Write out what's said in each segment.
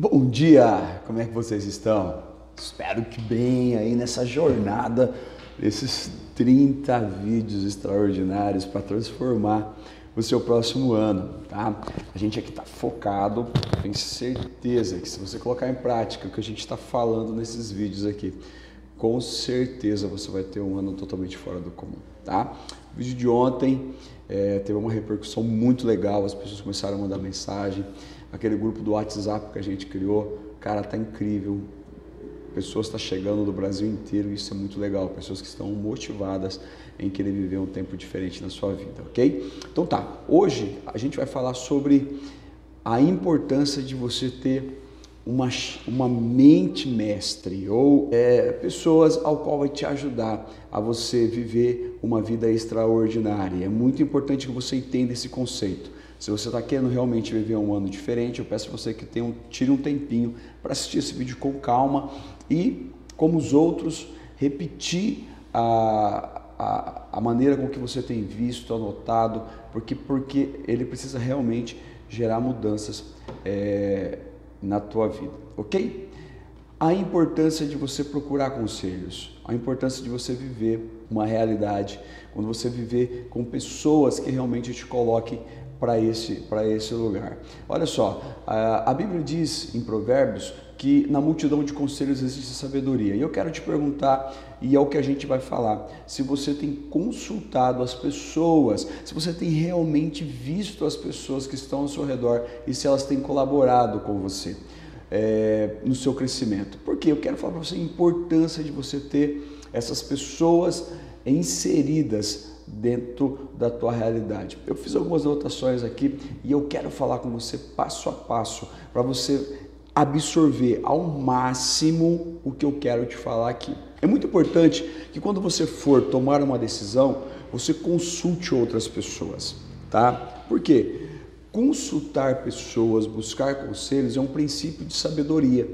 Bom dia, como é que vocês estão? Espero que bem aí nessa jornada, esses 30 vídeos extraordinários para transformar o seu próximo ano, tá? A gente aqui está focado, tenho certeza que se você colocar em prática o que a gente está falando nesses vídeos aqui, com certeza você vai ter um ano totalmente fora do comum, tá? Vídeo de ontem é, teve uma repercussão muito legal, as pessoas começaram a mandar mensagem, aquele grupo do WhatsApp que a gente criou, cara, tá incrível. Pessoas estão tá chegando do Brasil inteiro, isso é muito legal. Pessoas que estão motivadas em querer viver um tempo diferente na sua vida, ok? Então tá, hoje a gente vai falar sobre a importância de você ter uma, uma mente mestre ou é, pessoas ao qual vai te ajudar a você viver uma vida extraordinária. É muito importante que você entenda esse conceito. Se você está querendo realmente viver um ano diferente, eu peço a você que tenha um, tire um tempinho para assistir esse vídeo com calma e, como os outros, repetir a, a, a maneira com que você tem visto, anotado, porque, porque ele precisa realmente gerar mudanças é, na tua vida, ok? A importância de você procurar conselhos, a importância de você viver uma realidade, quando você viver com pessoas que realmente te coloquem para esse, esse lugar. Olha só, a, a Bíblia diz em Provérbios que na multidão de conselhos existe sabedoria. E eu quero te perguntar, e é o que a gente vai falar, se você tem consultado as pessoas, se você tem realmente visto as pessoas que estão ao seu redor e se elas têm colaborado com você é, no seu crescimento. Porque eu quero falar para você a importância de você ter essas pessoas inseridas dentro da tua realidade. Eu fiz algumas anotações aqui e eu quero falar com você passo a passo para você absorver ao máximo o que eu quero te falar aqui. É muito importante que quando você for tomar uma decisão, você consulte outras pessoas, tá? Por quê? Consultar pessoas, buscar conselhos é um princípio de sabedoria.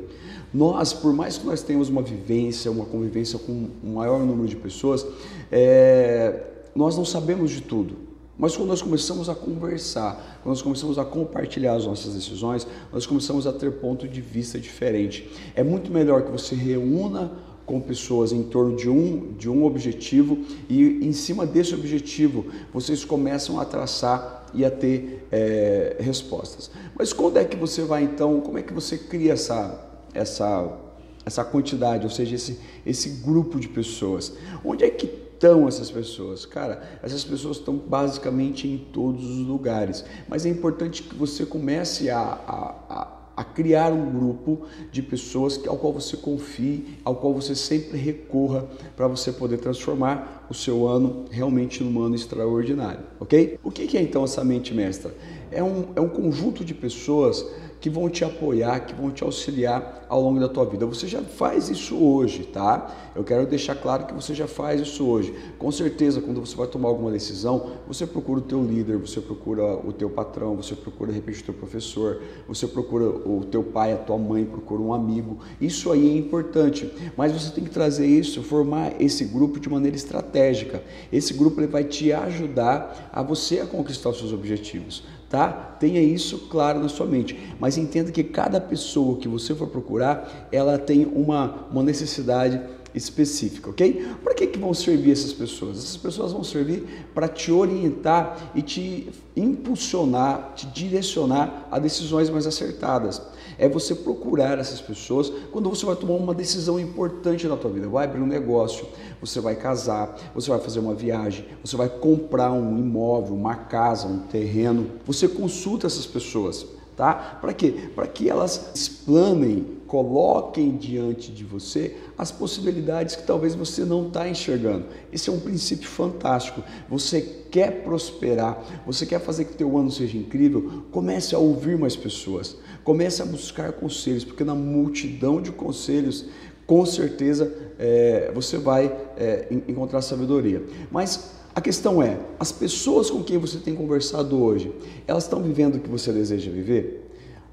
Nós, por mais que nós tenhamos uma vivência, uma convivência com um maior número de pessoas, é, nós não sabemos de tudo. Mas quando nós começamos a conversar, quando nós começamos a compartilhar as nossas decisões, nós começamos a ter ponto de vista diferente. É muito melhor que você reúna com pessoas em torno de um, de um objetivo e em cima desse objetivo vocês começam a traçar e a ter é, respostas. Mas quando é que você vai então, como é que você cria essa, essa, essa quantidade, ou seja, esse, esse grupo de pessoas? Onde é que estão essas pessoas? Cara, essas pessoas estão basicamente em todos os lugares. Mas é importante que você comece a, a, a, a criar um grupo de pessoas ao qual você confie, ao qual você sempre recorra para você poder transformar o seu ano realmente num ano extraordinário, ok? O que é então essa mente mestra? É um, é um conjunto de pessoas que vão te apoiar, que vão te auxiliar ao longo da tua vida. Você já faz isso hoje, tá? Eu quero deixar claro que você já faz isso hoje. Com certeza, quando você vai tomar alguma decisão, você procura o teu líder, você procura o teu patrão, você procura de repente o teu professor, você procura o teu pai, a tua mãe, procura um amigo. Isso aí é importante, mas você tem que trazer isso, formar esse grupo de maneira estratégica. Esse grupo ele vai te ajudar a você a conquistar os seus objetivos tá? Tenha isso claro na sua mente, mas entenda que cada pessoa que você for procurar, ela tem uma, uma necessidade específica, ok? Para que, que vão servir essas pessoas? Essas pessoas vão servir para te orientar e te impulsionar, te direcionar a decisões mais acertadas. É você procurar essas pessoas quando você vai tomar uma decisão importante na tua vida. Vai abrir um negócio, você vai casar, você vai fazer uma viagem, você vai comprar um imóvel, uma casa, um terreno. Você consulta essas pessoas tá? Para quê? Para que elas explanem, coloquem diante de você as possibilidades que talvez você não está enxergando. Esse é um princípio fantástico. Você quer prosperar, você quer fazer que teu ano seja incrível, comece a ouvir mais pessoas, comece a buscar conselhos, porque na multidão de conselhos com certeza é, você vai é, encontrar sabedoria. Mas a questão é, as pessoas com quem você tem conversado hoje, elas estão vivendo o que você deseja viver?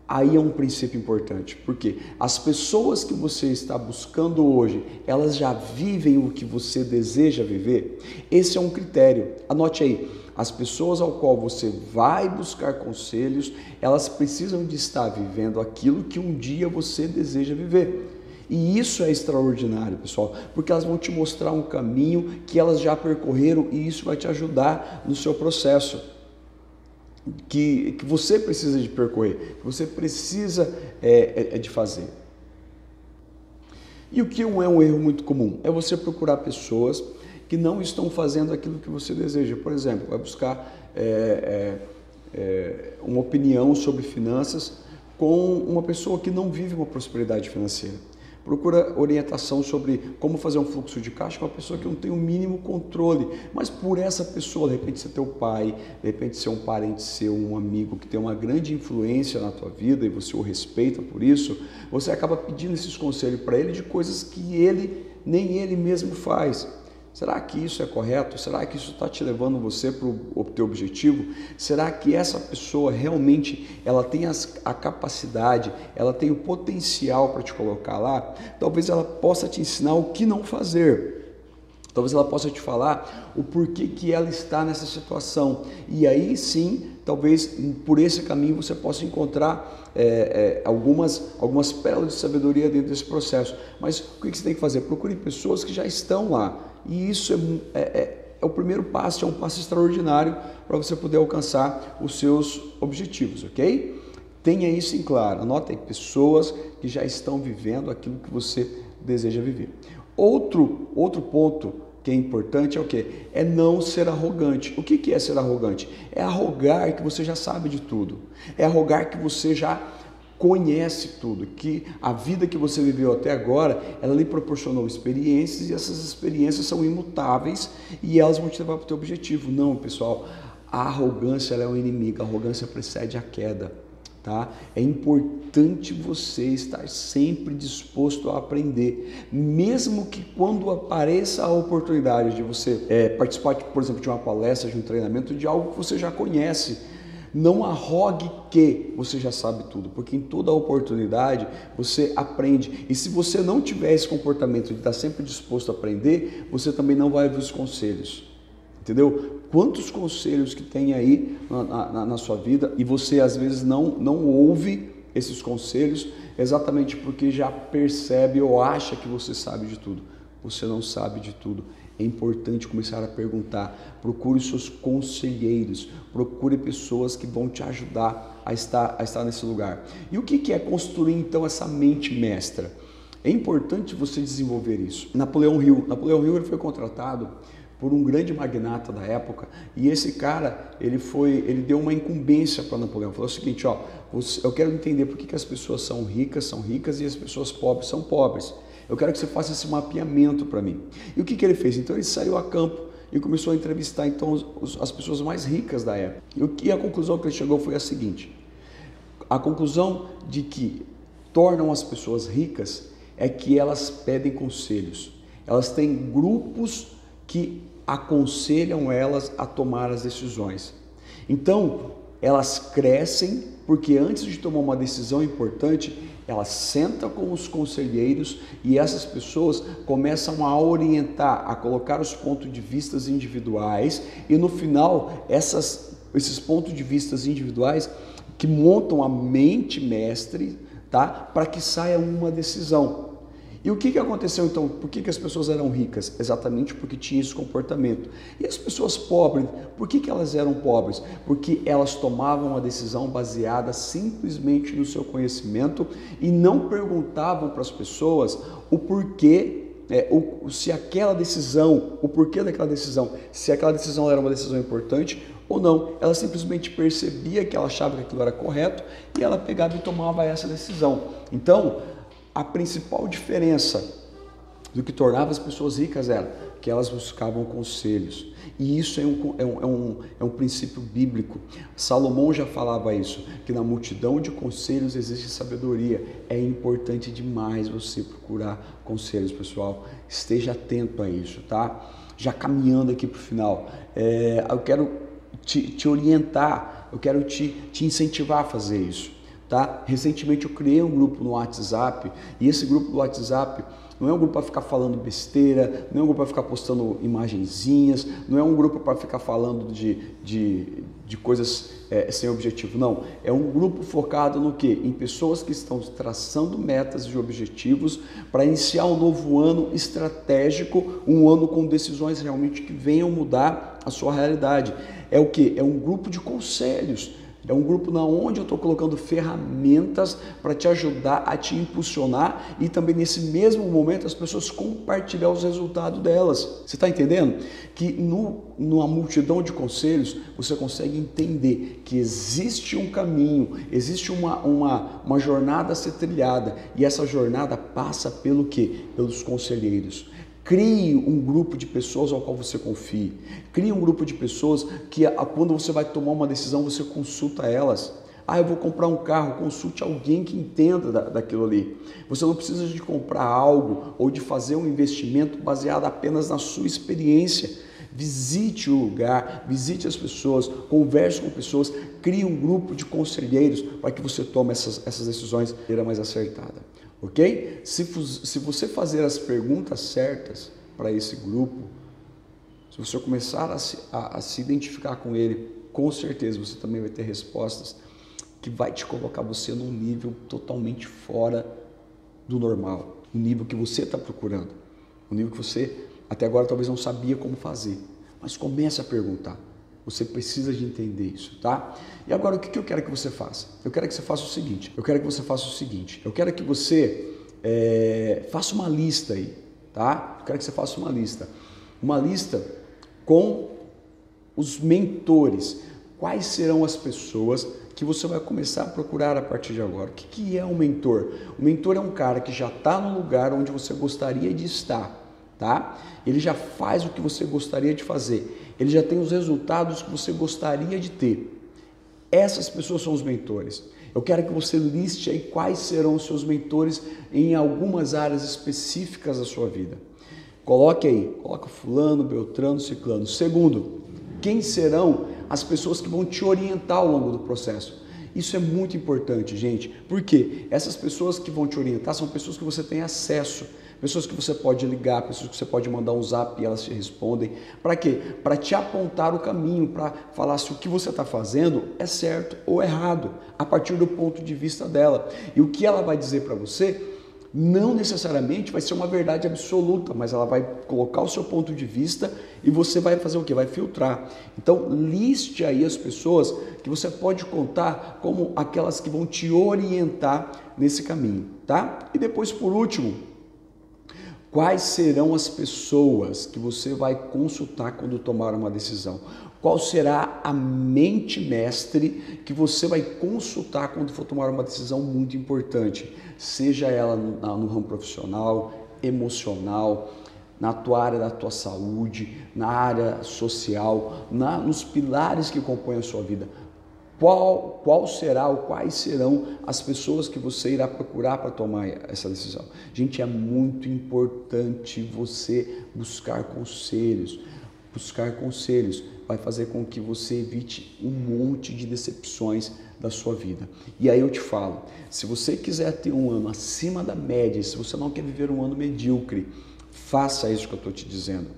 Aí é um princípio importante, porque as pessoas que você está buscando hoje, elas já vivem o que você deseja viver? Esse é um critério. Anote aí, as pessoas ao qual você vai buscar conselhos, elas precisam de estar vivendo aquilo que um dia você deseja viver. E isso é extraordinário, pessoal, porque elas vão te mostrar um caminho que elas já percorreram e isso vai te ajudar no seu processo. Que, que você precisa de percorrer, que você precisa é, é, de fazer. E o que é um erro muito comum? É você procurar pessoas que não estão fazendo aquilo que você deseja. Por exemplo, vai buscar é, é, é uma opinião sobre finanças com uma pessoa que não vive uma prosperidade financeira procura orientação sobre como fazer um fluxo de caixa com uma pessoa que não tem o mínimo controle, mas por essa pessoa, de repente ser teu pai, de repente ser um parente seu, um amigo que tem uma grande influência na tua vida e você o respeita por isso, você acaba pedindo esses conselhos para ele de coisas que ele nem ele mesmo faz. Será que isso é correto? Será que isso está te levando você para o teu objetivo? Será que essa pessoa realmente ela tem as, a capacidade, ela tem o potencial para te colocar lá? Talvez ela possa te ensinar o que não fazer. Talvez ela possa te falar o porquê que ela está nessa situação. E aí sim, talvez por esse caminho você possa encontrar é, é, algumas, algumas pérolas de sabedoria dentro desse processo. Mas o que você tem que fazer? Procure pessoas que já estão lá e isso é, é, é, é o primeiro passo, é um passo extraordinário para você poder alcançar os seus objetivos, ok? Tenha isso em claro, anote aí, pessoas que já estão vivendo aquilo que você deseja viver. Outro, outro ponto que é importante é o que? É não ser arrogante. O que, que é ser arrogante? É arrogar que você já sabe de tudo. É arrogar que você já conhece tudo, que a vida que você viveu até agora, ela lhe proporcionou experiências e essas experiências são imutáveis e elas vão te levar para o teu objetivo. Não, pessoal, a arrogância é um inimigo, a arrogância precede a queda. Tá? É importante você estar sempre disposto a aprender, mesmo que quando apareça a oportunidade de você é, participar, por exemplo, de uma palestra, de um treinamento, de algo que você já conhece, não arrogue que você já sabe tudo, porque em toda oportunidade você aprende. E se você não tiver esse comportamento de estar sempre disposto a aprender, você também não vai ver os conselhos. Entendeu? Quantos conselhos que tem aí na, na, na sua vida e você às vezes não, não ouve esses conselhos exatamente porque já percebe ou acha que você sabe de tudo. Você não sabe de tudo é importante começar a perguntar. Procure seus conselheiros, procure pessoas que vão te ajudar a estar, a estar nesse lugar. E o que é construir então essa mente mestra? É importante você desenvolver isso. Napoleão Hill, Napoleão Hill ele foi contratado por um grande magnata da época e esse cara ele foi ele deu uma incumbência para Napoleão falou o seguinte ó eu quero entender por que, que as pessoas são ricas são ricas e as pessoas pobres são pobres eu quero que você faça esse mapeamento para mim. E o que, que ele fez? Então ele saiu a campo e começou a entrevistar então as pessoas mais ricas da época. E, o, e a conclusão que ele chegou foi a seguinte: a conclusão de que tornam as pessoas ricas é que elas pedem conselhos. Elas têm grupos que aconselham elas a tomar as decisões. Então, elas crescem porque antes de tomar uma decisão importante, ela senta com os conselheiros e essas pessoas começam a orientar, a colocar os pontos de vistas individuais e no final essas, esses pontos de vistas individuais que montam a mente mestre, tá? Para que saia uma decisão. E o que, que aconteceu então? Por que, que as pessoas eram ricas? Exatamente porque tinha esse comportamento. E as pessoas pobres, por que, que elas eram pobres? Porque elas tomavam uma decisão baseada simplesmente no seu conhecimento e não perguntavam para as pessoas o porquê é, o, se aquela decisão, o porquê daquela decisão, se aquela decisão era uma decisão importante ou não. Ela simplesmente percebia que ela achava que aquilo era correto e ela pegava e tomava essa decisão. Então, a principal diferença do que tornava as pessoas ricas era que elas buscavam conselhos. E isso é um, é, um, é, um, é um princípio bíblico. Salomão já falava isso, que na multidão de conselhos existe sabedoria. É importante demais você procurar conselhos, pessoal. Esteja atento a isso, tá? Já caminhando aqui para o final, é, eu quero te, te, orientar, eu quero te, te incentivar a fazer isso. Tá? Recentemente eu criei um grupo no WhatsApp e esse grupo do WhatsApp não é um grupo para ficar falando besteira, não é um grupo para ficar postando imagenzinhas, não é um grupo para ficar falando de, de, de coisas é, sem objetivo, não. É um grupo focado no que? Em pessoas que estão traçando metas e objetivos para iniciar um novo ano estratégico, um ano com decisões realmente que venham mudar a sua realidade. É o que? É um grupo de conselhos é um grupo na onde eu estou colocando ferramentas para te ajudar a te impulsionar e também nesse mesmo momento as pessoas compartilhar os resultados delas. Você está entendendo? Que no, numa multidão de conselhos você consegue entender que existe um caminho, existe uma, uma, uma jornada a ser trilhada e essa jornada passa pelo que? Pelos conselheiros. Crie um grupo de pessoas ao qual você confie. Crie um grupo de pessoas que, quando você vai tomar uma decisão, você consulta elas. Ah, eu vou comprar um carro, consulte alguém que entenda da, daquilo ali. Você não precisa de comprar algo ou de fazer um investimento baseado apenas na sua experiência. Visite o lugar, visite as pessoas, converse com pessoas, crie um grupo de conselheiros para que você tome essas, essas decisões de maneira mais acertada ok? Se, se você fazer as perguntas certas para esse grupo, se você começar a se, a, a se identificar com ele, com certeza você também vai ter respostas que vai te colocar você num nível totalmente fora do normal, um nível que você está procurando, um nível que você até agora talvez não sabia como fazer, mas comece a perguntar. Você precisa de entender isso, tá? E agora o que eu quero que você faça? Eu quero que você faça o seguinte. Eu quero que você faça o seguinte. Eu quero que você é, faça uma lista aí, tá? Eu quero que você faça uma lista. Uma lista com os mentores. Quais serão as pessoas que você vai começar a procurar a partir de agora? O que, que é um mentor? O mentor é um cara que já está no lugar onde você gostaria de estar tá? Ele já faz o que você gostaria de fazer, ele já tem os resultados que você gostaria de ter. Essas pessoas são os mentores. Eu quero que você liste aí quais serão os seus mentores em algumas áreas específicas da sua vida. Coloque aí, coloca fulano, beltrano, ciclano. Segundo, quem serão as pessoas que vão te orientar ao longo do processo? Isso é muito importante, gente, porque essas pessoas que vão te orientar são pessoas que você tem acesso pessoas que você pode ligar, pessoas que você pode mandar um zap e elas te respondem. Para quê? Para te apontar o caminho, para falar se o que você está fazendo é certo ou errado, a partir do ponto de vista dela. E o que ela vai dizer para você não necessariamente vai ser uma verdade absoluta, mas ela vai colocar o seu ponto de vista e você vai fazer o que? Vai filtrar. Então, liste aí as pessoas que você pode contar como aquelas que vão te orientar nesse caminho, tá? E depois, por último, Quais serão as pessoas que você vai consultar quando tomar uma decisão? Qual será a mente mestre que você vai consultar quando for tomar uma decisão muito importante? Seja ela no, no ramo profissional, emocional, na tua área da tua saúde, na área social, na, nos pilares que compõem a sua vida qual, qual será ou quais serão as pessoas que você irá procurar para tomar essa decisão. Gente, é muito importante você buscar conselhos. Buscar conselhos vai fazer com que você evite um monte de decepções da sua vida. E aí eu te falo, se você quiser ter um ano acima da média, se você não quer viver um ano medíocre, faça isso que eu estou te dizendo.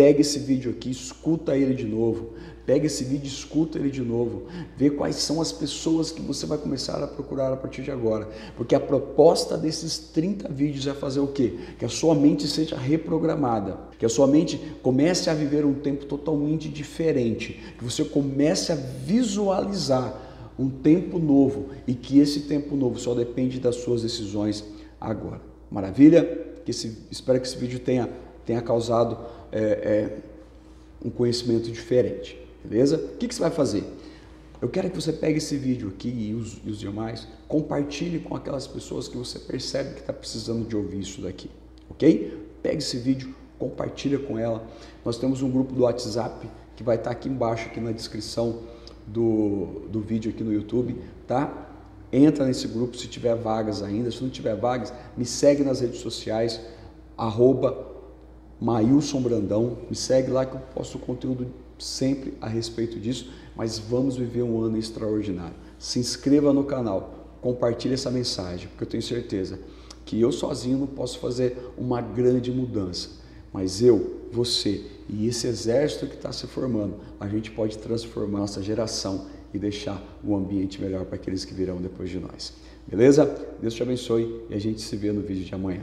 Pega esse vídeo aqui, escuta ele de novo. Pega esse vídeo, escuta ele de novo. Vê quais são as pessoas que você vai começar a procurar a partir de agora. Porque a proposta desses 30 vídeos é fazer o quê? Que a sua mente seja reprogramada. Que a sua mente comece a viver um tempo totalmente diferente. Que você comece a visualizar um tempo novo e que esse tempo novo só depende das suas decisões agora. Maravilha? Que esse, espero que esse vídeo tenha, tenha causado é, é, um conhecimento diferente, beleza? O que, que, você vai fazer? Eu quero que você pegue esse vídeo aqui e os, e os demais, compartilhe com aquelas pessoas que você percebe que está precisando de ouvir isso daqui, ok? Pegue esse vídeo, compartilha com ela. Nós temos um grupo do WhatsApp que vai estar tá aqui embaixo, aqui na descrição do, do vídeo aqui no YouTube, tá? Entra nesse grupo se tiver vagas ainda. Se não tiver vagas, me segue nas redes sociais, arroba Mailson Brandão. Me segue lá que eu posto conteúdo sempre a respeito disso, mas vamos viver um ano extraordinário. Se inscreva no canal, compartilhe essa mensagem, porque eu tenho certeza que eu sozinho não posso fazer uma grande mudança, mas eu, você e esse exército que está se formando, a gente pode transformar nossa geração e deixar o ambiente melhor para aqueles que virão depois de nós. Beleza? Deus te abençoe e a gente se vê no vídeo de amanhã.